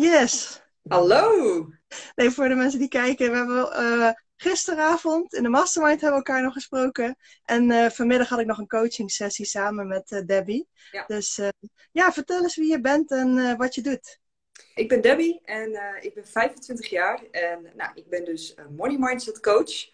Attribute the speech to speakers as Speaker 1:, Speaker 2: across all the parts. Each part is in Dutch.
Speaker 1: Yes.
Speaker 2: Hallo.
Speaker 1: Nee, voor de mensen die kijken, we hebben uh, gisteravond in de mastermind hebben we elkaar nog gesproken. En uh, vanmiddag had ik nog een coaching sessie samen met uh, Debbie. Ja. Dus ja, vertel eens wie je bent en wat je doet.
Speaker 2: Ik ben Debbie en ik ben 25 jaar en nou, ik ben dus money mindset coach.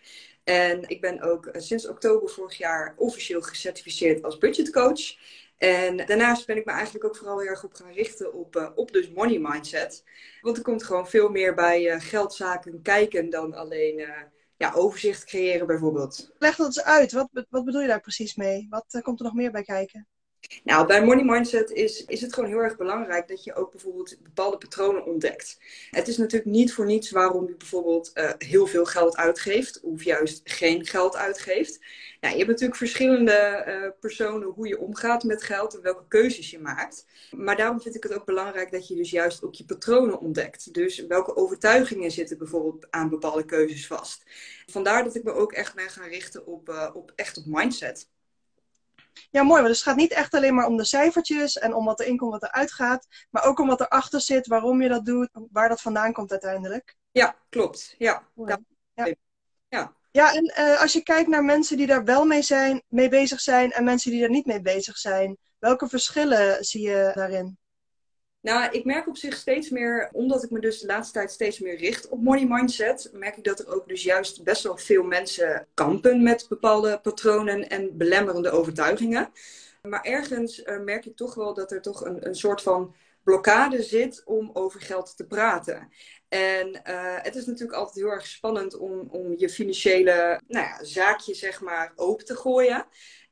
Speaker 2: En ik ben ook sinds oktober vorig jaar officieel gecertificeerd als budgetcoach. En daarnaast ben ik me eigenlijk ook vooral heel erg op gaan richten op, uh, op dus money mindset. Want er komt gewoon veel meer bij uh, geldzaken kijken dan alleen uh, ja, overzicht creëren bijvoorbeeld.
Speaker 1: Leg dat eens uit. Wat, wat bedoel je daar precies mee? Wat komt er nog meer bij kijken?
Speaker 2: Nou, bij Money Mindset is, is het gewoon heel erg belangrijk dat je ook bijvoorbeeld bepaalde patronen ontdekt. Het is natuurlijk niet voor niets waarom je bijvoorbeeld uh, heel veel geld uitgeeft of juist geen geld uitgeeft. Nou, je hebt natuurlijk verschillende uh, personen hoe je omgaat met geld en welke keuzes je maakt. Maar daarom vind ik het ook belangrijk dat je dus juist ook je patronen ontdekt. Dus welke overtuigingen zitten bijvoorbeeld aan bepaalde keuzes vast. Vandaar dat ik me ook echt ben gaan richten op, uh, op echt op mindset.
Speaker 1: Ja, mooi. Want het gaat niet echt alleen maar om de cijfertjes en om wat erin komt, wat eruit gaat. Maar ook om wat erachter zit, waarom je dat doet, waar dat vandaan komt uiteindelijk.
Speaker 2: Ja, klopt. Ja.
Speaker 1: Ja. ja. ja. en uh, als je kijkt naar mensen die daar wel mee, zijn, mee bezig zijn en mensen die er niet mee bezig zijn, welke verschillen zie je daarin?
Speaker 2: Nou, ik merk op zich steeds meer, omdat ik me dus de laatste tijd steeds meer richt op money mindset, merk ik dat er ook dus juist best wel veel mensen kampen met bepaalde patronen en belemmerende overtuigingen. Maar ergens uh, merk ik toch wel dat er toch een, een soort van blokkade zit om over geld te praten. En uh, het is natuurlijk altijd heel erg spannend om, om je financiële nou ja, zaakje zeg maar open te gooien.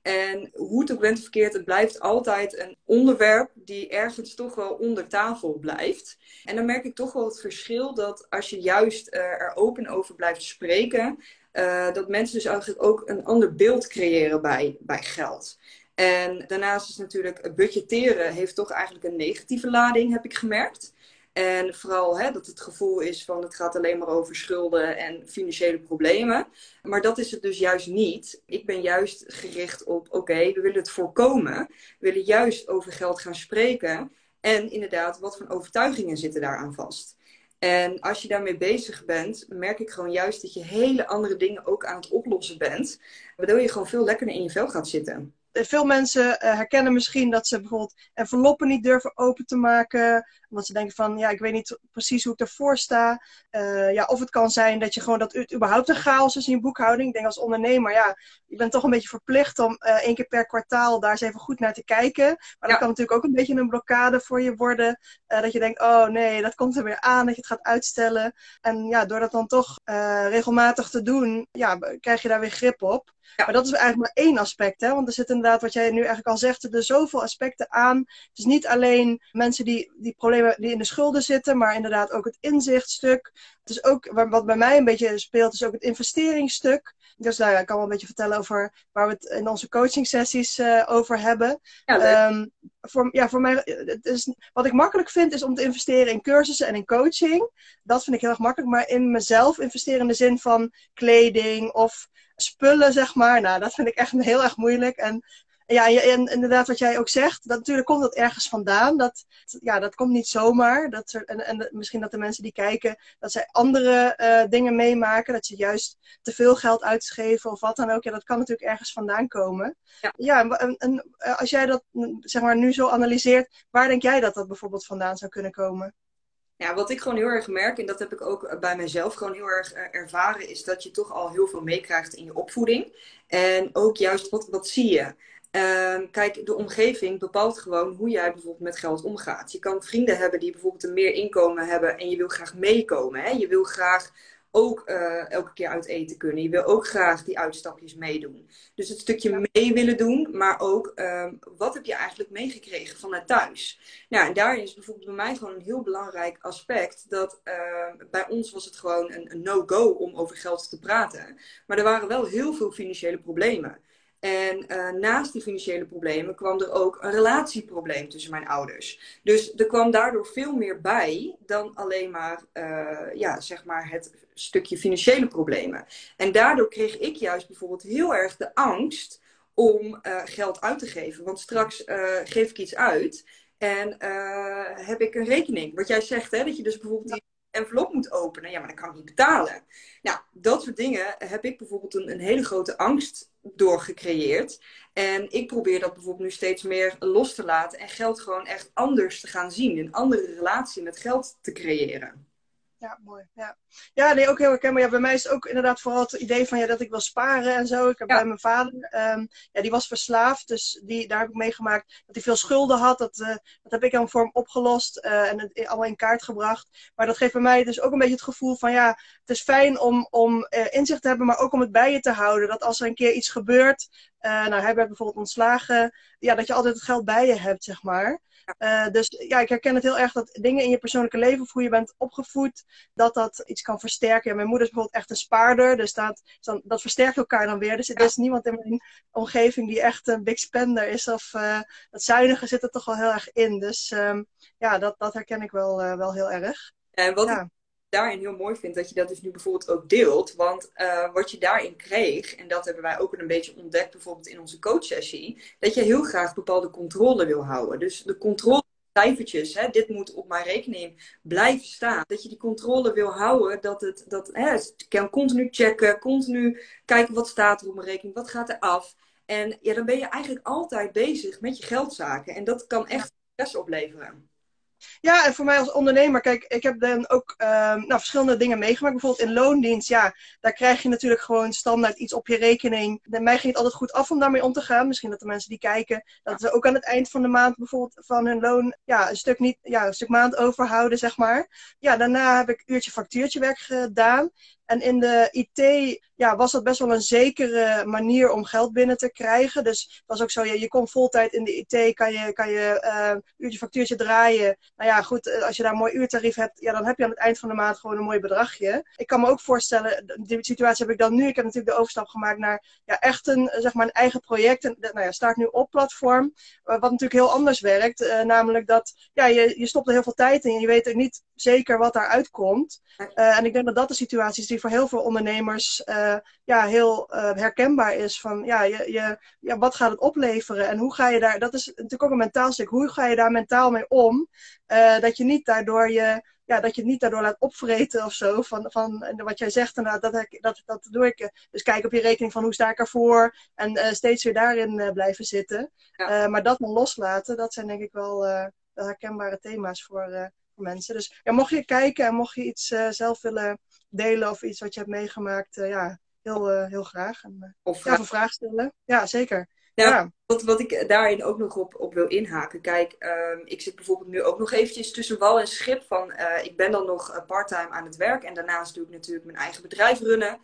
Speaker 2: En hoe het ook bent verkeerd, het blijft altijd een onderwerp die ergens toch wel onder tafel blijft. En dan merk ik toch wel het verschil dat als je juist uh, er open over blijft spreken, uh, dat mensen dus eigenlijk ook een ander beeld creëren bij, bij geld. En daarnaast is natuurlijk budgetteren heeft toch eigenlijk een negatieve lading, heb ik gemerkt. En vooral hè, dat het gevoel is van het gaat alleen maar over schulden en financiële problemen. Maar dat is het dus juist niet. Ik ben juist gericht op, oké, we willen het voorkomen. We willen juist over geld gaan spreken. En inderdaad, wat voor overtuigingen zitten daaraan vast? En als je daarmee bezig bent, merk ik gewoon juist dat je hele andere dingen ook aan het oplossen bent. Waardoor je gewoon veel lekkerder in je vel gaat zitten
Speaker 1: veel mensen uh, herkennen misschien dat ze bijvoorbeeld enveloppen niet durven open te maken. Omdat ze denken van, ja, ik weet niet precies hoe ik ervoor sta. Uh, ja, of het kan zijn dat je gewoon dat het überhaupt een chaos is in je boekhouding. Ik denk als ondernemer, ja, je bent toch een beetje verplicht om uh, één keer per kwartaal daar eens even goed naar te kijken. Maar dat kan natuurlijk ook een beetje een blokkade voor je worden. dat je denkt, oh nee, dat komt er weer aan, dat je het gaat uitstellen. En ja, door dat dan toch regelmatig te doen, ja, krijg je daar weer grip op. Ja. Maar dat is eigenlijk maar één aspect, hè? want er zit inderdaad, wat jij nu eigenlijk al zegt, er zoveel aspecten aan. Het is niet alleen mensen die, die problemen die in de schulden zitten, maar inderdaad ook het inzichtstuk. Het is ook, wat bij mij een beetje speelt, is ook het investeringsstuk. Dus nou ja, ik kan wel een beetje vertellen over waar we het in onze coaching sessies uh, over hebben. Ja, um, ja, voor mij, het is, wat ik makkelijk vind, is om te investeren in cursussen en in coaching. Dat vind ik heel erg makkelijk. Maar in mezelf investeren in de zin van kleding of spullen, zeg maar. Nou, dat vind ik echt heel erg moeilijk. En ja, en inderdaad, wat jij ook zegt, dat, natuurlijk komt dat ergens vandaan. Dat, ja, dat komt niet zomaar. Dat er, en, en misschien dat de mensen die kijken, dat zij andere uh, dingen meemaken. Dat ze juist te veel geld uitgeven of wat dan ook. Ja, dat kan natuurlijk ergens vandaan komen. Ja, ja en, en eh, als jij dat zeg maar, nu zo analyseert, waar denk jij dat dat bijvoorbeeld vandaan zou kunnen komen?
Speaker 2: Ja, wat ik gewoon heel erg merk, en dat heb ik ook bij mezelf gewoon heel erg eh, ervaren, is dat je toch al heel veel meekrijgt in je opvoeding. En ook juist, wat, wat zie je? Uh, kijk, de omgeving bepaalt gewoon hoe jij bijvoorbeeld met geld omgaat. Je kan vrienden hebben die bijvoorbeeld een meer inkomen hebben en je wil graag meekomen. Hè? Je wil graag ook uh, elke keer uit eten kunnen. Je wil ook graag die uitstapjes meedoen. Dus het stukje mee willen doen, maar ook um, wat heb je eigenlijk meegekregen vanuit thuis? Nou, en daarin is bijvoorbeeld bij mij gewoon een heel belangrijk aspect dat uh, bij ons was het gewoon een, een no-go om over geld te praten. Maar er waren wel heel veel financiële problemen. En uh, naast die financiële problemen kwam er ook een relatieprobleem tussen mijn ouders. Dus er kwam daardoor veel meer bij dan alleen maar, uh, ja, zeg maar het stukje financiële problemen. En daardoor kreeg ik juist bijvoorbeeld heel erg de angst om uh, geld uit te geven. Want straks geef ik iets uit En heb ik een rekening. Wat jij zegt, hè, dat je dus bijvoorbeeld envelop moet openen. Ja, maar dan kan ik niet betalen. Nou, dat soort dingen heb ik bijvoorbeeld een, een hele grote angst door gecreëerd. En ik probeer dat bijvoorbeeld nu steeds meer los te laten en geld gewoon echt anders te gaan zien. Een andere relatie met geld te creëren
Speaker 1: ja, mooi. Ja. ja, nee, ook heel herkenbaar. Ja, bij mij is het ook inderdaad vooral het idee van ja, dat ik wil sparen en zo. Ik heb bij mijn vader, um, ja, die was verslaafd. Dus die, daar heb ik meegemaakt dat hij veel schulden had. Dat, uh, dat heb ik dan voor hem opgelost uh, en het allemaal in kaart gebracht. Maar dat geeft bij mij dus ook een beetje het gevoel van ja, het is fijn om, om uh, inzicht te hebben, maar ook om het bij je te houden. Dat als er een keer iets gebeurt, nou, hij werd bijvoorbeeld ontslagen, ja, dat je altijd het geld bij je hebt, zeg maar. Uh, dus ja, ik herken het heel erg dat dingen in je persoonlijke leven, of hoe je bent opgevoed, dat dat iets kan versterken. Ja, mijn moeder is bijvoorbeeld echt een spaarder, dus dat, dan, dat versterkt elkaar dan weer. Dus er is niemand in mijn omgeving die echt een big spender is. Of uh, dat zuinige zit er toch wel heel erg in. Dus um, ja, dat, dat herken ik wel, uh, wel heel erg.
Speaker 2: En wat ja daarin heel mooi vind dat je dat dus nu bijvoorbeeld ook deelt. Want uh, wat je daarin kreeg, en dat hebben wij ook een beetje ontdekt bijvoorbeeld in onze coachsessie, dat je heel graag bepaalde controle wil houden. Dus de controle cijfertjes, hè, dit moet op mijn rekening blijven staan. Dat je die controle wil houden, dat het, dat, hè, kan continu checken, continu kijken wat staat er op mijn rekening, wat gaat er af. En ja, dan ben je eigenlijk altijd bezig met je geldzaken. En dat kan echt stress opleveren.
Speaker 1: Ja, en voor mij als ondernemer, kijk, ik heb dan ook uh, nou, verschillende dingen meegemaakt. Bijvoorbeeld in loondienst, ja, daar krijg je natuurlijk gewoon standaard iets op je rekening. En mij ging het altijd goed af om daarmee om te gaan. Misschien dat de mensen die kijken, dat ze ook aan het eind van de maand bijvoorbeeld van hun loon, ja, een stuk, niet, ja, een stuk maand overhouden, zeg maar. Ja, daarna heb ik uurtje factuurtje werk gedaan. En in de IT ja, was dat best wel een zekere manier om geld binnen te krijgen. Dus het was ook zo, je, je kon voltijd in de IT, kan je, kan je uh, uurtje factuurtje draaien. Nou ja, goed, eh, als je daar een mooi uurtarief hebt, ja, dan heb je aan het eind van de maand gewoon een mooi bedragje. Ik kan me ook voorstellen, die situatie heb ik dan nu. Ik heb natuurlijk de overstap gemaakt naar ja, echt een, zeg maar een eigen project. En, nou ja, start nu op platform. Wat natuurlijk heel anders werkt. Uh, namelijk dat ja, je, je stopt er heel veel tijd in en je weet er niet zeker wat daaruit komt. Uh, en ik denk dat dat de situatie is die voor heel veel ondernemers uh, ja, heel uh, herkenbaar is. Van ja, je, je, ja, wat gaat het opleveren en hoe ga je daar, dat is natuurlijk ook een mentaal stuk, hoe ga je daar mentaal mee om? dat je niet daardoor je, ja, dat je het niet daardoor laat opvreten of zo. Van, van wat jij zegt, nou, dat, dat, dat doe ik. Dus kijk op je rekening van hoe sta ik ervoor. En steeds weer daarin blijven zitten. Ja. maar dat dan loslaten, dat zijn denk ik wel, wel herkenbare thema's voor, mensen. Dus ja, mocht je kijken en mocht je iets uh, zelf willen delen of iets wat je hebt meegemaakt, uh, ja, heel, uh, heel graag. En, of vraag... ja, een vraag stellen. Ja, zeker.
Speaker 2: Nou, ja. Wat, wat ik daarin ook nog op, op wil inhaken. Kijk, um, ik zit bijvoorbeeld nu ook nog eventjes tussen wal en schip. Van, ik ben dan nog parttime aan het werk. En daarnaast doe ik natuurlijk mijn eigen bedrijf runnen.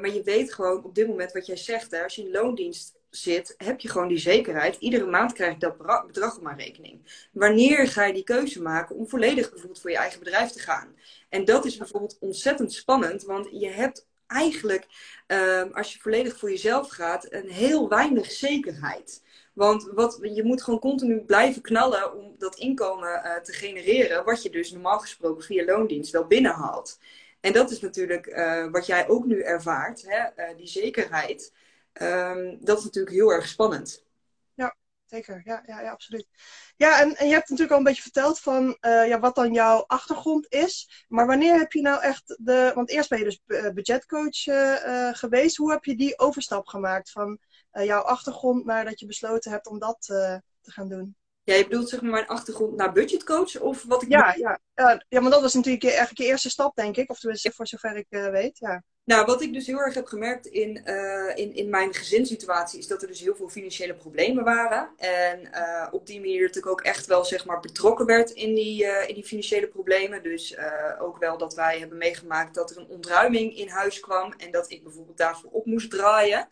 Speaker 2: maar je weet gewoon op dit moment wat jij zegt. Hè, als je in loondienst zit, heb je gewoon die zekerheid. Iedere maand krijg ik dat bedrag op mijn rekening. Wanneer ga je die keuze maken om volledig bijvoorbeeld voor je eigen bedrijf te gaan? En dat is bijvoorbeeld ontzettend spannend, want je hebt eigenlijk, um, als je volledig voor jezelf gaat, een heel weinig zekerheid. Want wat, je moet gewoon continu blijven knallen om dat inkomen uh, te genereren, wat je dus normaal gesproken via loondienst wel binnenhaalt. En dat is natuurlijk uh, wat jij ook nu ervaart, hè? Uh, die zekerheid. Um, dat is natuurlijk heel erg spannend.
Speaker 1: Ja, zeker. Ja, ja, ja absoluut. Ja, en, en je hebt natuurlijk al een beetje verteld van uh, ja, wat dan jouw achtergrond is. Maar wanneer heb je nou echt de. Want eerst ben je dus eh, budgetcoach uh, geweest. Hoe heb je die overstap gemaakt van jouw achtergrond naar dat je besloten hebt om dat te gaan doen?
Speaker 2: Ja, je bedoelt zeg maar mijn achtergrond naar budgetcoach of wat ik.
Speaker 1: Ja, ja, ja, maar dat was natuurlijk eigenlijk je eerste stap, denk ik. Of tenminste, voor zover ik weet. Ja.
Speaker 2: Nou, wat ik dus heel erg heb gemerkt in, uh, in, in mijn gezinssituatie is dat er dus heel veel financiële problemen waren. En uh, op die manier natuurlijk ook echt wel zeg maar betrokken werd in die, uh, in die financiële problemen. Dus ook wel dat wij hebben meegemaakt dat er een ontruiming in huis kwam en dat ik bijvoorbeeld daarvoor op moest draaien.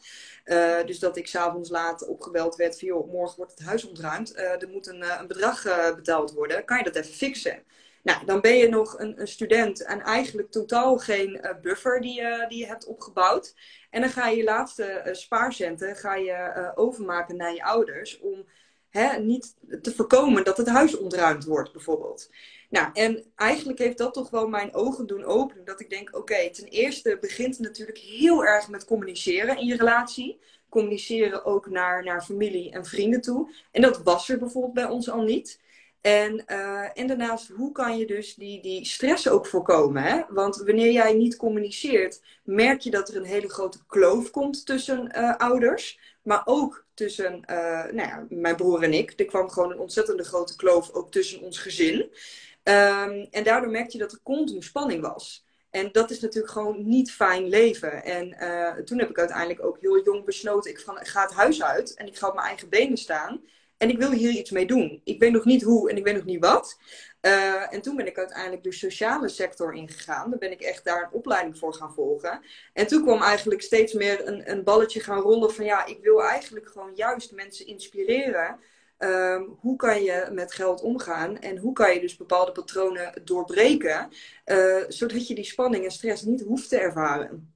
Speaker 2: dus dat ik s'avonds laat opgebeld werd van morgen wordt het huis ontruimd. er moet een, een bedrag betaald worden. Kan je dat even fixen? Nou, dan ben je nog een, een student en eigenlijk totaal geen uh, buffer die, uh, die je hebt opgebouwd. En dan ga je je laatste uh, spaarcenten ga je, overmaken naar je ouders om hè, niet te voorkomen dat het huis ontruimd wordt, bijvoorbeeld. Nou, en eigenlijk heeft dat toch wel mijn ogen doen openen. Dat ik denk, oké, ten eerste begint het natuurlijk heel erg met communiceren in je relatie. Communiceren ook naar, naar familie en vrienden toe. En dat was er bijvoorbeeld bij ons al niet. En, en daarnaast, hoe kan je dus die, die stress ook voorkomen? Hè? Want wanneer jij niet communiceert, merk je dat er een hele grote kloof komt tussen uh, ouders. Maar ook tussen uh, nou ja, mijn broer en ik. Er kwam gewoon een ontzettende grote kloof ook tussen ons gezin. Um, en daardoor merkte je dat er continu spanning was. En dat is natuurlijk gewoon niet fijn leven. En toen heb ik uiteindelijk ook heel jong besloten: ik ga het huis uit en ik ga op mijn eigen benen staan. En ik wil hier iets mee doen. Ik weet nog niet hoe en ik weet nog niet wat. Uh, en toen ben ik uiteindelijk de sociale sector ingegaan. Dan ben ik echt daar een opleiding voor gaan volgen. En toen kwam eigenlijk steeds meer een, een balletje gaan rollen van ja, ik wil eigenlijk gewoon juist mensen inspireren. Um, hoe kan je met geld omgaan en hoe kan je dus bepaalde patronen doorbreken, uh, zodat je die spanning en stress niet hoeft te ervaren.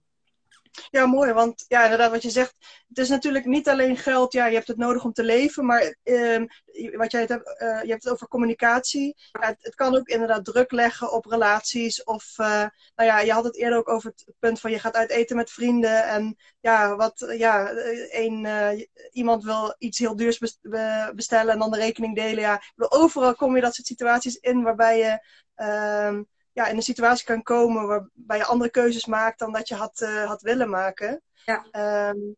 Speaker 1: Ja, mooi. Want ja, inderdaad, wat je zegt, het is natuurlijk niet alleen geld. Ja, je hebt het nodig om te leven. Maar uh, wat jij het hebt, uh, je hebt het over communicatie. Het, het, kan ook inderdaad druk leggen op relaties. Of, uh, nou ja, je had het eerder ook over het punt van je gaat uit eten met vrienden. En ja, wat, ja, een, uh, iemand wil iets heel duurs bestellen en dan de rekening delen. Ja, overal kom je dat soort situaties in waarbij je ehm, ja, in een situatie kan komen waarbij je andere keuzes maakt dan dat je had, uh, had willen maken.
Speaker 2: Ja.
Speaker 1: Um,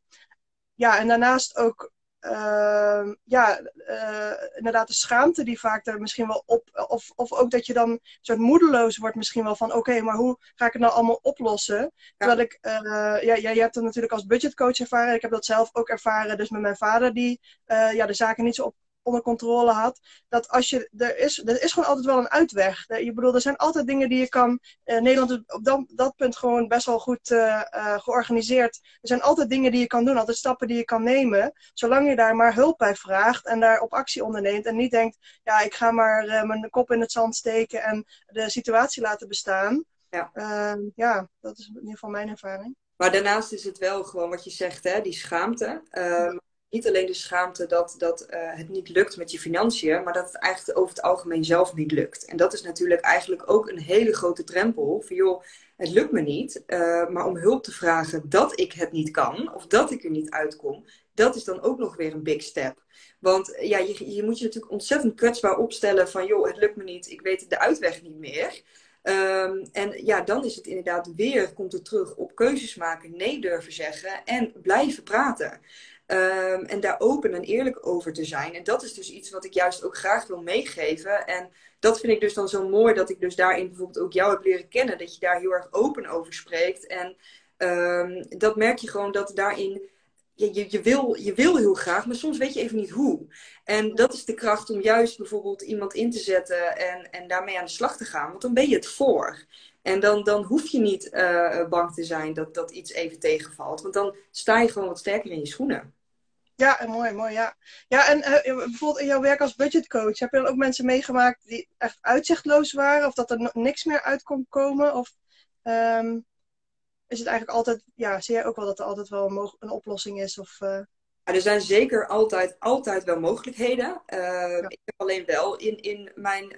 Speaker 1: ja, en daarnaast ook uh, ja, uh, inderdaad de schaamte die vaak er misschien wel op. Of, of ook dat je dan soort moedeloos wordt misschien wel van oké, okay, maar hoe ga ik het nou allemaal oplossen? Ja. Terwijl ik, uh, ja, jij hebt het natuurlijk als budgetcoach ervaren. Ik heb dat zelf ook ervaren, dus met mijn vader die ja, de zaken niet zo op onder controle had. Dat als je, er is, er is gewoon altijd wel een uitweg. Je bedoel, er zijn altijd dingen die je kan. Uh, Nederland is op dat, dat punt gewoon best wel goed uh, uh, georganiseerd. Er zijn altijd dingen die je kan doen, altijd stappen die je kan nemen. Zolang je daar maar hulp bij vraagt en daar op actie onderneemt. En niet denkt, ja, ik ga maar mijn kop in het zand steken en de situatie laten bestaan.
Speaker 2: Ja.
Speaker 1: Ehm, ja, dat is in ieder geval mijn ervaring.
Speaker 2: Maar daarnaast is het wel gewoon wat je zegt, hè, die schaamte. Uh, niet alleen de schaamte dat, dat uh, het niet lukt met je financiën, maar dat het eigenlijk over het algemeen zelf niet lukt. En dat is natuurlijk eigenlijk ook een hele grote drempel. Van joh, het lukt me niet, uh, maar om hulp te vragen dat ik het niet kan of dat ik er niet uitkom, dat is dan ook nog weer een big step. Want ja, je, je moet je natuurlijk ontzettend kwetsbaar opstellen van joh, het lukt me niet, ik weet de uitweg niet meer. Um, en ja, dan is het inderdaad weer, komt het terug op keuzes maken, nee durven zeggen en blijven praten. Um, en daar open en eerlijk over te zijn. En dat is dus iets wat ik juist ook graag wil meegeven. En dat vind ik dus dan zo mooi dat ik dus daarin bijvoorbeeld ook jou heb leren kennen. Dat je daar heel erg open over spreekt. En um, dat merk je gewoon dat daarin. Je, je, je, wil, je wil heel graag, maar soms weet je even niet hoe. En dat is de kracht om juist bijvoorbeeld iemand in te zetten en, en daarmee aan de slag te gaan. Want dan ben je het voor. En dan, dan hoef je niet uh, bang te zijn dat, dat iets even tegenvalt. Want dan sta je gewoon wat sterker in je schoenen.
Speaker 1: Ja, mooi, mooi, ja. Ja, en uh, bijvoorbeeld in jouw werk als budgetcoach, heb je dan ook mensen meegemaakt die echt uitzichtloos waren? Of dat er niks meer uit kon komen? Of um, is het eigenlijk altijd, ja, zie jij ook wel dat er altijd wel een, oplossing is? Of, uh...
Speaker 2: er zijn zeker altijd, altijd wel mogelijkheden. Uh, ja. Ik heb alleen wel in, in mijn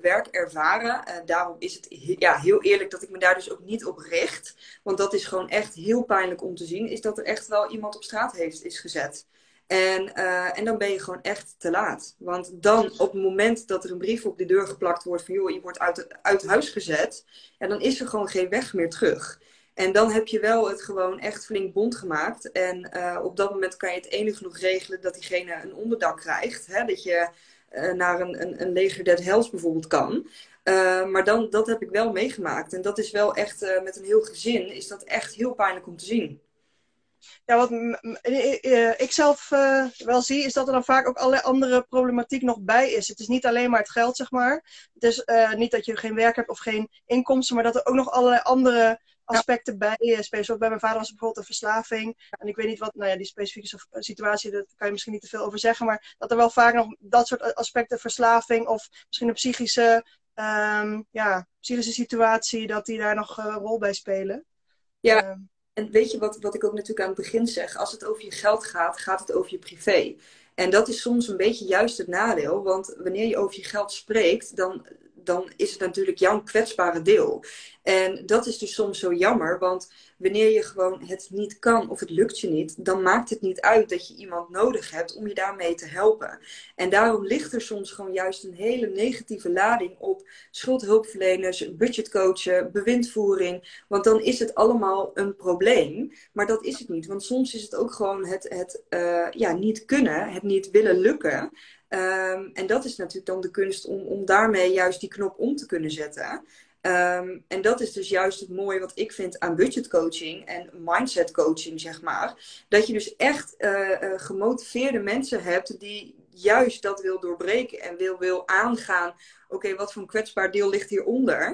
Speaker 2: werk ervaren, en daarom is het ja, heel eerlijk dat ik me daar dus ook niet op richt. Want dat is gewoon echt heel pijnlijk om te zien, is dat er echt wel iemand op straat heeft is gezet. En, uh, en dan ben je gewoon echt te laat. Want dan, op het moment dat er een brief op de deur geplakt wordt van joh, je wordt uit, uit huis gezet, ja, dan is er gewoon geen weg meer terug. En dan heb je wel het gewoon echt flink bond gemaakt. En uh, op dat moment kan je het enige nog regelen dat diegene een onderdak krijgt. Hè? Dat je uh, naar een, een, een leger dead hells bijvoorbeeld kan. Uh, maar dan, dat heb ik wel meegemaakt. En dat is wel echt, met een heel gezin, is dat echt heel pijnlijk om te zien
Speaker 1: ja, wat ik zelf wel zie, is dat er dan vaak ook allerlei andere problematiek nog bij is. Het is niet alleen maar het geld, zeg maar. Het is niet dat je geen werk hebt of geen inkomsten, maar dat er ook nog allerlei andere aspecten bij spelen. Zoals bij mijn vader was bijvoorbeeld een verslaving. En ik weet niet wat, nou ja, die specifieke situatie, daar kan je misschien niet te veel over zeggen. Maar dat er wel vaak nog dat soort aspecten, verslaving of misschien een psychische, um, ja, psychische situatie, dat die daar nog een rol bij spelen.
Speaker 2: Ja. Um, en weet je wat, wat ik ook natuurlijk aan het begin zeg? Als het over je geld gaat, gaat het over je privé. En dat is soms een beetje juist het nadeel. Want wanneer je over je geld spreekt, dan, dan is het natuurlijk jouw kwetsbare deel. En dat is dus soms zo jammer, want wanneer je gewoon het niet kan of het lukt je niet, dan maakt het niet uit dat je iemand nodig hebt om je daarmee te helpen. En daarom ligt er soms gewoon juist een hele negatieve lading op schuldhulpverleners, budgetcoachen, bewindvoering, want dan is het allemaal een probleem. Maar dat is het niet, want soms is het ook gewoon het, het uh, ja, niet kunnen, het niet willen lukken. Um, en dat is natuurlijk dan de kunst om, om daarmee juist die knop om te kunnen zetten. Um, en dat is dus juist het mooie wat ik vind aan budgetcoaching en mindset coaching, zeg maar. Dat je dus echt uh, uh, gemotiveerde mensen hebt die juist dat wil doorbreken en wil, wil aangaan. Oké, wat voor een kwetsbaar deel ligt hieronder?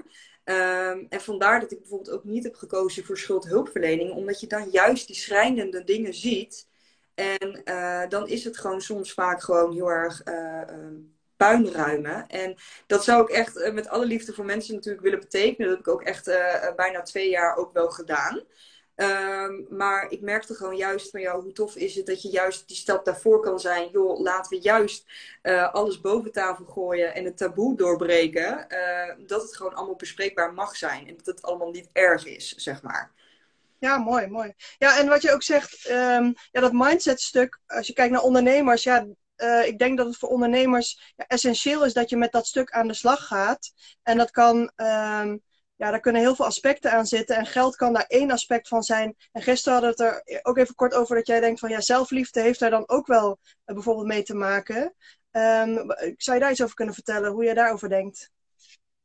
Speaker 2: Um, en vandaar dat ik bijvoorbeeld ook niet heb gekozen voor schuldhulpverlening, omdat je dan juist die schrijnende dingen ziet. En uh, dan is het gewoon soms vaak gewoon heel erg puinruimen. En dat zou ik echt uh, met alle liefde voor mensen natuurlijk willen betekenen. Dat heb ik ook echt bijna twee jaar ook wel gedaan. Um, maar ik merkte gewoon juist van jou, hoe tof is het dat je juist die stap daarvoor kan zijn. Joh, laten we juist alles boven tafel gooien en het taboe doorbreken. dat het gewoon allemaal bespreekbaar mag zijn. En dat het allemaal niet erg is, zeg maar.
Speaker 1: Ja, mooi, mooi. Ja, en wat je ook zegt, um, ja, dat mindset stuk, als je kijkt naar ondernemers, ja, uh, ik denk dat het voor ondernemers ja, essentieel is dat je met dat stuk aan de slag gaat. En dat kan, um, ja, daar kunnen heel veel aspecten aan zitten. En geld kan daar één aspect van zijn. En gisteren hadden we het er ook even kort over dat jij denkt van ja, zelfliefde heeft daar dan ook wel uh, bijvoorbeeld mee te maken. Um, zou je daar iets over kunnen vertellen, hoe je daarover denkt?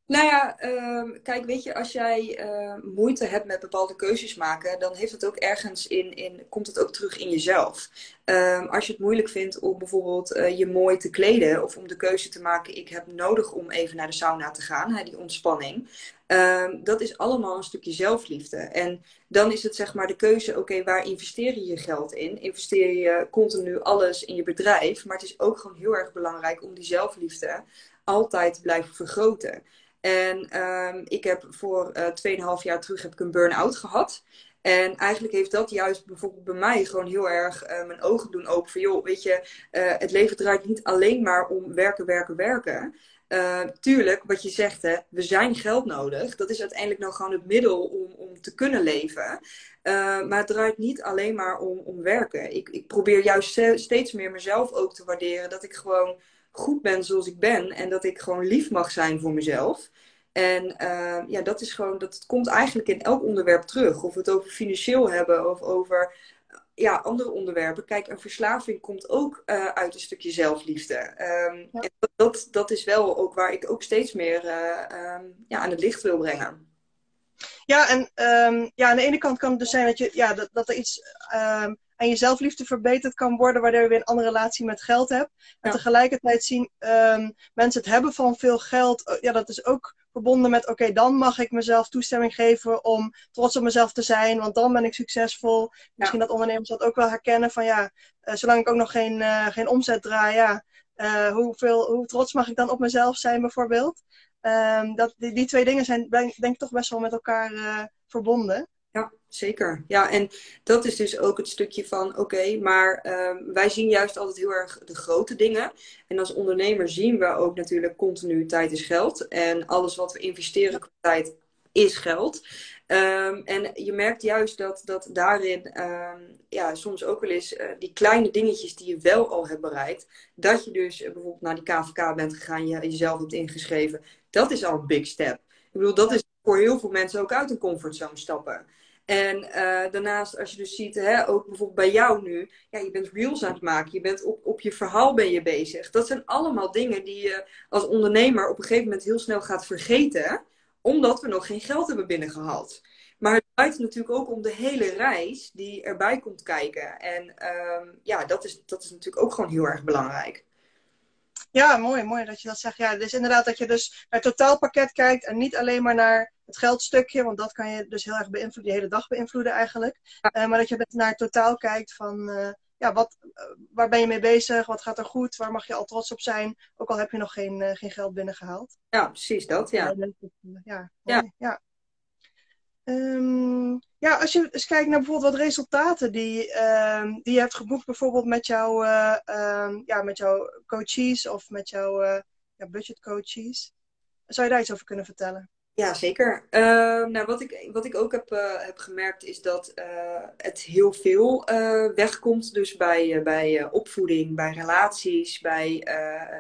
Speaker 2: Nou ja, uh, kijk, weet je, als jij uh, moeite hebt met bepaalde keuzes maken, dan heeft het ook ergens in, in komt het ook terug in jezelf. Uh, als je het moeilijk vindt om bijvoorbeeld uh, je mooi te kleden of om de keuze te maken, ik heb nodig om even naar de sauna te gaan, hè, die ontspanning. Ehm, dat is allemaal een stukje zelfliefde. En dan is het zeg maar de keuze, oké, waar investeer je je geld in? Investeer je continu alles in je bedrijf, maar het is ook gewoon heel erg belangrijk om die zelfliefde altijd te blijven vergroten. En um, ik heb voor uh, 2,5 jaar terug heb ik een burn-out gehad. En eigenlijk heeft dat juist bijvoorbeeld bij mij gewoon heel erg uh, mijn ogen doen open. Van joh, weet je, uh, het leven draait niet alleen maar om werken, werken, werken. Tuurlijk, wat je zegt, hè, we zijn geld nodig. Dat is uiteindelijk nou gewoon het middel om, om te kunnen leven. maar het draait niet alleen maar om, om werken. Ik, ik probeer juist steeds meer mezelf ook te waarderen. Dat ik gewoon goed ben zoals ik ben. En dat ik gewoon lief mag zijn voor mezelf. En uh, ja, dat is gewoon, dat komt eigenlijk in elk onderwerp terug. Of we het over financieel hebben of over ja, andere onderwerpen. Kijk, een verslaving komt ook uh, uit een stukje zelfliefde. Um, ja. en dat, dat is wel ook waar ik ook steeds meer uh, um, ja, aan het licht wil brengen.
Speaker 1: Ja, en um, ja, aan de ene kant kan het dus zijn dat, je, ja, dat, dat er iets aan je zelfliefde verbeterd kan worden, waardoor je weer een andere relatie met geld hebt. En ja. tegelijkertijd zien mensen het hebben van veel geld, ja, dat is ook verbonden met, oké, okay, dan mag ik mezelf toestemming geven om trots op mezelf te zijn, want dan ben ik succesvol. Misschien ja. dat ondernemers dat ook wel herkennen van, ja, uh, zolang ik ook nog geen, uh, geen omzet draai, ja, uh, hoeveel, hoe trots mag ik dan op mezelf zijn bijvoorbeeld? Um, dat, die, die twee dingen zijn denk, denk ik toch best wel met elkaar verbonden.
Speaker 2: Zeker. Ja, en dat is dus ook het stukje van, oké, okay, maar um, wij zien juist altijd heel erg de grote dingen. En als ondernemer zien we ook natuurlijk continu tijd is geld. En alles wat we investeren qua tijd is geld. Um, en je merkt juist dat, dat daarin um, ja, soms ook wel eens uh, die kleine dingetjes die je wel al hebt bereikt, dat je dus uh, bijvoorbeeld naar die KVK bent gegaan, je jezelf hebt ingeschreven, dat is al een big step. Ik bedoel, dat is voor heel veel mensen ook uit een comfortzone stappen. En uh, daarnaast, als je dus ziet, hè, ook bijvoorbeeld bij jou nu, ja, je bent reels aan het maken, je bent op, op je verhaal ben je bezig. Dat zijn allemaal dingen die je als ondernemer op een gegeven moment heel snel gaat vergeten, omdat we nog geen geld hebben binnengehaald. Maar het draait natuurlijk ook om de hele reis die erbij komt kijken. En um, ja, dat is, dat is natuurlijk ook gewoon heel erg belangrijk.
Speaker 1: Ja, mooi, mooi dat je dat zegt. Ja, dus inderdaad dat je dus naar het totaalpakket kijkt en niet alleen maar naar het geldstukje, want dat kan je dus heel erg beïnvloeden, je hele dag beïnvloeden eigenlijk. Uh, maar dat je naar het totaal kijkt van, uh, ja, wat, uh, waar ben je mee bezig, wat gaat er goed, waar mag je al trots op zijn, ook al heb je nog geen, geen geld binnengehaald.
Speaker 2: Ja, precies dat, ja.
Speaker 1: Ja, ja. ja. Um, ja, als je eens kijkt naar bijvoorbeeld wat resultaten die, um, die je hebt geboekt, bijvoorbeeld met, jou, uh, um, ja, met jouw coaches of met jouw uh, ja, budgetcoaches. Zou je daar iets over kunnen vertellen?
Speaker 2: Ja, zeker. Uh, nou, wat, ik, wat ik ook heb, uh, heb gemerkt is dat uh, het heel veel wegkomt. Dus bij, bij opvoeding, bij relaties, bij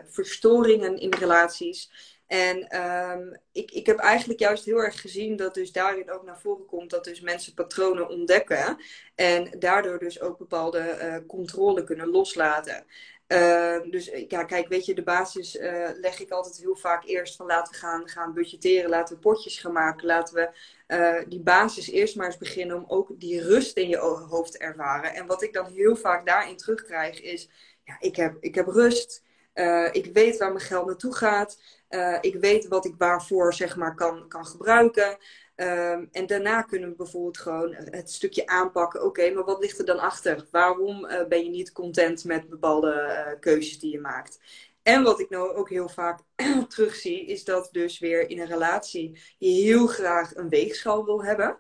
Speaker 2: verstoringen in relaties. En um, ik, ik heb eigenlijk juist heel erg gezien dat dus daarin ook naar voren komt dat dus mensen patronen ontdekken. En daardoor dus ook bepaalde controle kunnen loslaten. Uh, dus ja, kijk, weet je, de basis uh, leg ik altijd heel vaak eerst van laten we gaan, gaan budgetteren, laten we potjes gaan maken, laten we uh, die basis eerst maar eens beginnen om ook die rust in je hoofd te ervaren. En wat ik dan heel vaak daarin terugkrijg is, ja, ik heb, ik heb rust, ik weet waar mijn geld naartoe gaat, ik weet wat ik waarvoor zeg maar kan, kan gebruiken. Um, en daarna kunnen we bijvoorbeeld gewoon het stukje aanpakken. Oké, maar wat ligt er dan achter? Waarom uh, ben je niet content met bepaalde uh, keuzes die je maakt? En wat ik nou ook heel vaak terugzie, is dat dus weer in een relatie je heel graag een weegschaal wil hebben.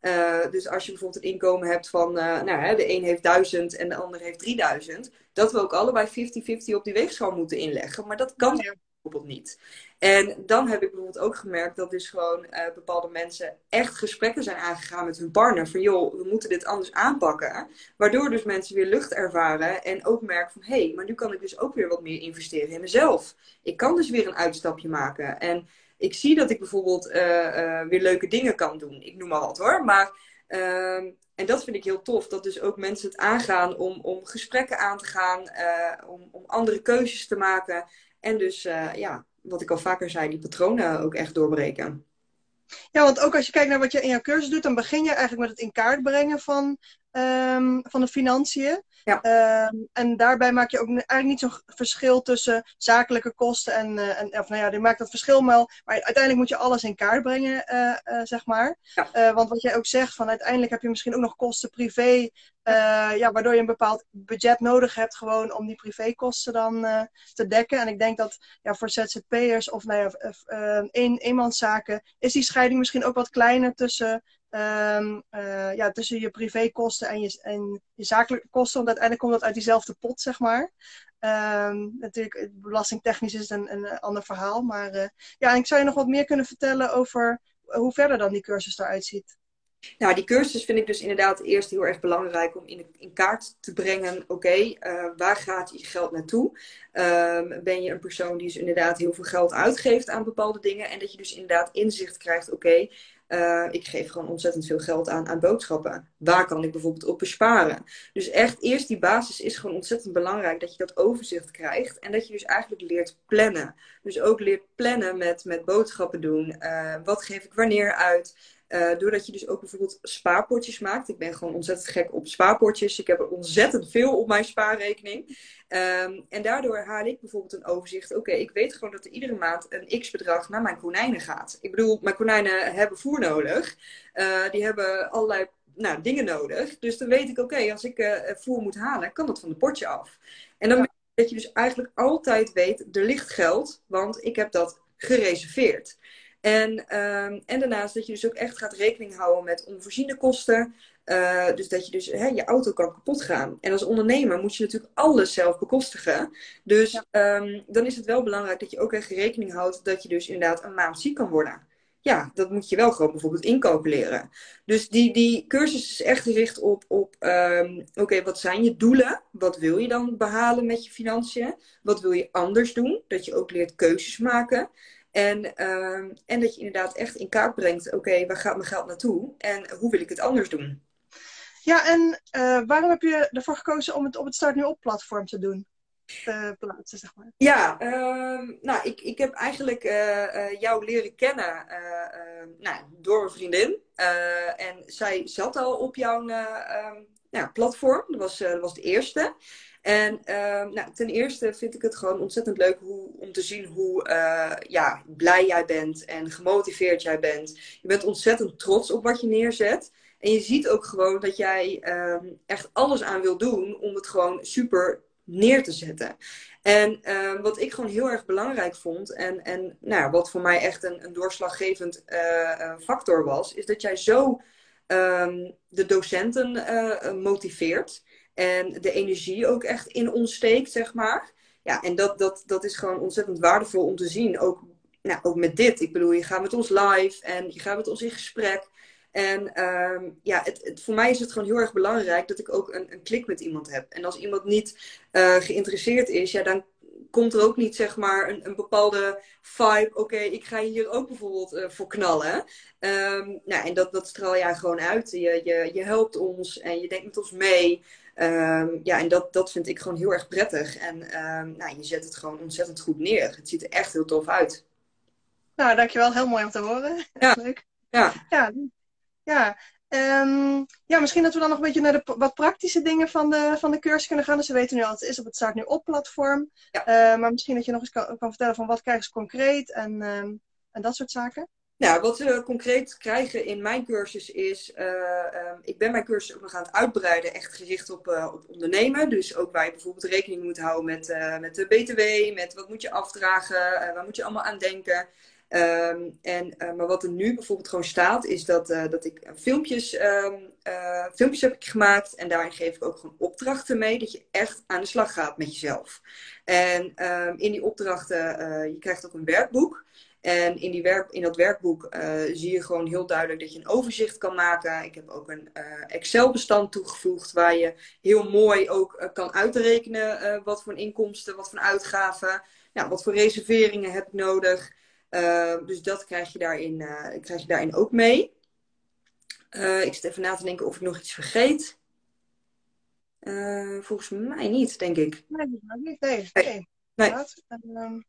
Speaker 2: Uh, dus als je bijvoorbeeld een inkomen hebt van, nou, hè, de een heeft 1000 en de ander heeft 3000, dat we ook allebei 50-50 op die weegschaal moeten inleggen. Maar dat kan bijvoorbeeld niet. En dan heb ik bijvoorbeeld ook gemerkt dat dus gewoon uh, bepaalde mensen echt gesprekken zijn aangegaan met hun partner. Van joh, we moeten dit anders aanpakken. Waardoor dus mensen weer lucht ervaren en ook merken van hé, hey, maar nu kan ik dus ook weer wat meer investeren in mezelf. Ik kan dus weer een uitstapje maken. En ik zie dat ik bijvoorbeeld uh, uh, weer leuke dingen kan doen. Ik noem maar wat hoor. Maar, ehm, en dat vind ik heel tof. Dat dus ook mensen het aangaan om, om gesprekken aan te gaan. om, om andere keuzes te maken. En dus ja, wat ik al vaker zei, die patronen ook echt doorbreken.
Speaker 1: Ja, want ook als je kijkt naar wat je in jouw cursus doet, dan begin je eigenlijk met het in kaart brengen van, um, van de financiën. Ja. Um, en daarbij maak je ook eigenlijk niet zo'n verschil tussen zakelijke kosten en, uh, en of nou ja, die maakt dat verschil wel. Maar uiteindelijk moet je alles in kaart brengen, uh, uh, zeg maar. Ja. want wat jij ook zegt, van uiteindelijk heb je misschien ook nog kosten privé ja, waardoor je een bepaald budget nodig hebt gewoon om die privékosten dan te dekken. En ik denk dat ja, voor ZZP'ers of nou ja, een, eenmanszaken is die scheiding misschien ook wat kleiner tussen, um, ja, tussen je privékosten en je, en je zakelijke kosten. Want uiteindelijk komt dat uit diezelfde pot, zeg maar. Um, natuurlijk, belastingtechnisch is het een, een ander verhaal. Maar ja, en ik zou je nog wat meer kunnen vertellen over hoe verder dan die cursus eruit ziet.
Speaker 2: Nou, die cursus vind ik dus inderdaad eerst heel erg belangrijk om in, in kaart te brengen. Oké, uh, waar gaat je geld naartoe? Um, ben je een persoon die dus inderdaad heel veel geld uitgeeft aan bepaalde dingen? En dat je dus inderdaad inzicht krijgt. Oké, uh, ik geef gewoon ontzettend veel geld aan, aan boodschappen. Waar kan ik bijvoorbeeld op besparen? Dus echt, eerst die basis is gewoon ontzettend belangrijk. Dat je dat overzicht krijgt. En dat je dus eigenlijk leert plannen. Dus ook leert plannen met, met boodschappen doen. Uh, wat geef ik wanneer uit? Uh, doordat je dus ook bijvoorbeeld spaarpotjes maakt. Ik ben gewoon ontzettend gek op spaarpotjes. Ik heb er ontzettend veel op mijn spaarrekening. Um, en daardoor haal ik bijvoorbeeld een overzicht. Oké, okay, ik weet gewoon dat er iedere maand een x-bedrag naar mijn konijnen gaat. Ik bedoel, mijn konijnen hebben voer nodig. Uh, die hebben allerlei nou, dingen nodig. Dus dan weet ik, oké, okay, als ik uh, voer moet halen, kan dat van de potje af. En dan ja. dat je dus eigenlijk altijd weet, er ligt geld, want ik heb dat gereserveerd. En, um, en daarnaast dat je dus ook echt gaat rekening houden met onvoorziene kosten. Uh, dus dat je dus, hè, je auto kan kapot gaan. En als ondernemer moet je natuurlijk alles zelf bekostigen. Dus ja. um, dan is het wel belangrijk dat je ook echt rekening houdt dat je dus inderdaad een maand ziek kan worden. Ja, dat moet je wel gewoon bijvoorbeeld incalculeren. Dus die, die cursus is echt gericht op, op um, oké, okay, wat zijn je doelen? Wat wil je dan behalen met je financiën? Wat wil je anders doen? Dat je ook leert keuzes maken. En, uh, en dat je inderdaad echt in kaart brengt, oké, okay, waar gaat mijn geld naartoe en hoe wil ik het anders doen?
Speaker 1: Ja, en uh, waarom heb je ervoor gekozen om het op het Start Nu Op platform te doen? Te plaatsen, zeg maar.
Speaker 2: Ja, uh, nou, ik, ik heb eigenlijk uh, jou leren kennen nou, door een vriendin. en zij zat al op jouw ehm, nou, platform. Dat was, dat was de eerste. En uh, nou, ten eerste vind ik het gewoon ontzettend leuk hoe, om te zien hoe uh, ja, blij jij bent en gemotiveerd jij bent. Je bent ontzettend trots op wat je neerzet. En je ziet ook gewoon dat jij uh, echt alles aan wil doen om het gewoon super neer te zetten. En uh, wat ik gewoon heel erg belangrijk vond, en, en nou, wat voor mij echt een, een doorslaggevend uh, factor was, is dat jij zo de docenten motiveert. En de energie ook echt in ons steekt, zeg maar. Ja, en dat, dat, dat is gewoon ontzettend waardevol om te zien. Ook nou, ook met dit. Ik bedoel, je gaat met ons live en je gaat met ons in gesprek. En ehm, ja, het, voor mij is het gewoon heel erg belangrijk dat ik ook een, een klik met iemand heb. En als iemand niet uh, geïnteresseerd is, ja, dan komt er ook niet zeg maar een, een bepaalde vibe. Oké, ik ga hier ook bijvoorbeeld uh, voor knallen. Um, nou, en dat, dat straal jij gewoon uit. Je, je, je helpt ons en je denkt met ons mee. Um, ja, en dat, dat vind ik gewoon heel erg prettig. En um, nou, je zet het gewoon ontzettend goed neer. Het ziet er echt heel tof uit.
Speaker 1: Nou, dankjewel. Heel mooi om te horen.
Speaker 2: Ja.
Speaker 1: Leuk.
Speaker 2: Ja.
Speaker 1: Ja. Ja. Um, ja, misschien dat we dan nog een beetje naar de wat praktische dingen van de, van de cursus kunnen gaan. Dus we weten nu al, het is op het Staat Nu Op platform.
Speaker 2: Ja.
Speaker 1: Uh, maar misschien dat je nog eens kan, kan vertellen van wat krijgen ze concreet en, um, en dat soort zaken.
Speaker 2: Nou, wat we concreet krijgen in mijn cursus is, uh, um, ik ben mijn cursus ook nog aan het uitbreiden, echt gericht op, uh, op ondernemen. Dus ook waar je bijvoorbeeld rekening moet houden met, met de BTW, met wat moet je afdragen, waar moet je allemaal aan denken. Um, en, uh, maar wat er nu bijvoorbeeld gewoon staat, is dat, uh, dat ik filmpjes, um, uh, filmpjes heb gemaakt. En daarin geef ik ook gewoon opdrachten mee. Dat je echt aan de slag gaat met jezelf. En um, in die opdrachten, je krijgt ook een werkboek. En in, die werk, in dat werkboek zie je gewoon heel duidelijk dat je een overzicht kan maken. Ik heb ook een Excel-bestand toegevoegd waar je heel mooi ook kan uitrekenen wat voor inkomsten, wat voor uitgaven, nou, wat voor reserveringen heb ik nodig. Uh, dus dat krijg je daarin, uh, krijg je daarin ook mee. Uh, ik zit even na te denken of ik nog iets vergeet. volgens mij niet, denk ik.
Speaker 1: Nee, niet. Nee. nee. nee. En, um,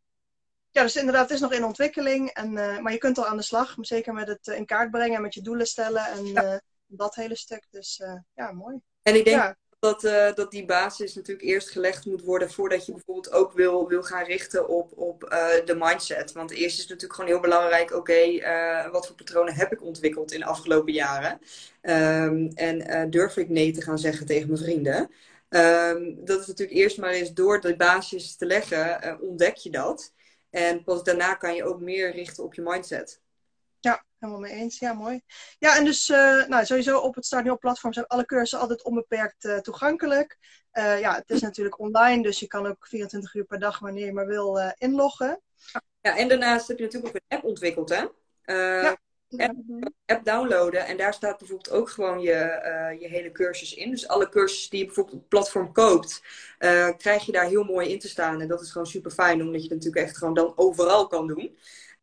Speaker 1: ja, dus inderdaad, het is nog in ontwikkeling. En, maar je kunt al aan de slag. Zeker met het in kaart brengen, met je doelen stellen en ja. dat hele stuk. Dus ja, mooi.
Speaker 2: En ik denk
Speaker 1: ja
Speaker 2: dat, uh, dat die basis natuurlijk eerst gelegd moet worden voordat je bijvoorbeeld ook wil, wil gaan richten op, op uh, de mindset. Want eerst is het natuurlijk gewoon heel belangrijk, oké, uh, wat voor patronen heb ik ontwikkeld in de afgelopen jaren? Um, en durf ik nee te gaan zeggen tegen mijn vrienden? Um, dat is natuurlijk eerst maar eens door de basis te leggen, ontdek je dat. En pas daarna kan je ook meer richten op je mindset.
Speaker 1: Ja, helemaal mee eens. Ja, mooi. Ja, en dus uh, nou, sowieso op het Start platform zijn alle cursussen altijd onbeperkt uh, toegankelijk. Uh, ja, het is natuurlijk online, dus je kan ook 24 uur per dag, wanneer je maar wil, inloggen.
Speaker 2: Ja, en daarnaast heb je natuurlijk ook een app ontwikkeld, hè? ja. App, app, downloaden en daar staat bijvoorbeeld ook gewoon je, je hele cursus in. Dus alle cursussen die je bijvoorbeeld op het platform koopt, krijg je daar heel mooi in te staan. En dat is gewoon super fijn, omdat je het natuurlijk echt gewoon dan overal kan doen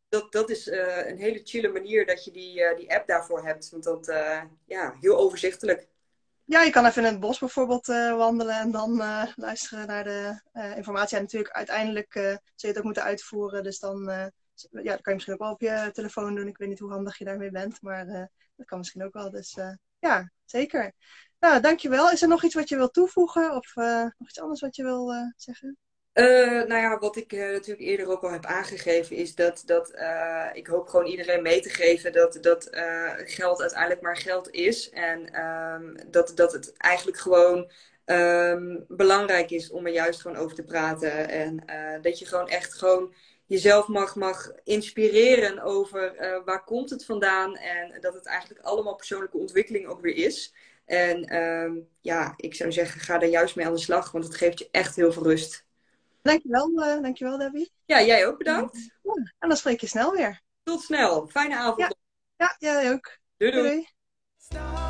Speaker 2: dat, dat is uh, een hele chille manier dat je die, uh, die app daarvoor hebt. Want dat, uh, ja, heel overzichtelijk.
Speaker 1: Ja, je kan even in het bos bijvoorbeeld wandelen en dan luisteren naar de informatie. En natuurlijk uiteindelijk zul je het ook moeten uitvoeren. Dus dan, ja, kan je misschien ook wel op je telefoon doen. Ik weet niet hoe handig je daarmee bent, maar dat kan misschien ook wel. Dus ja, zeker. Nou, dankjewel. Is er nog iets wat je wil toevoegen of nog iets anders wat je wil zeggen?
Speaker 2: Uh, nou ja, wat ik uh, natuurlijk eerder ook al heb aangegeven, is dat, dat uh, ik hoop gewoon iedereen mee te geven dat, dat geld uiteindelijk maar geld is. En um, dat, dat het eigenlijk gewoon um, belangrijk is om er juist gewoon over te praten. En dat je gewoon echt gewoon jezelf mag, mag inspireren over waar komt het vandaan. En dat het eigenlijk allemaal persoonlijke ontwikkeling ook weer is. En um, ja, ik zou zeggen, ga er juist mee aan de slag, want het geeft je echt heel veel rust.
Speaker 1: Dankjewel, uh, dankjewel Debbie.
Speaker 2: Ja, jij ook bedankt.
Speaker 1: Ja, en dan spreek je snel weer.
Speaker 2: Tot snel. Fijne avond.
Speaker 1: Ja, ja jij ook.
Speaker 2: doei. doei. doei.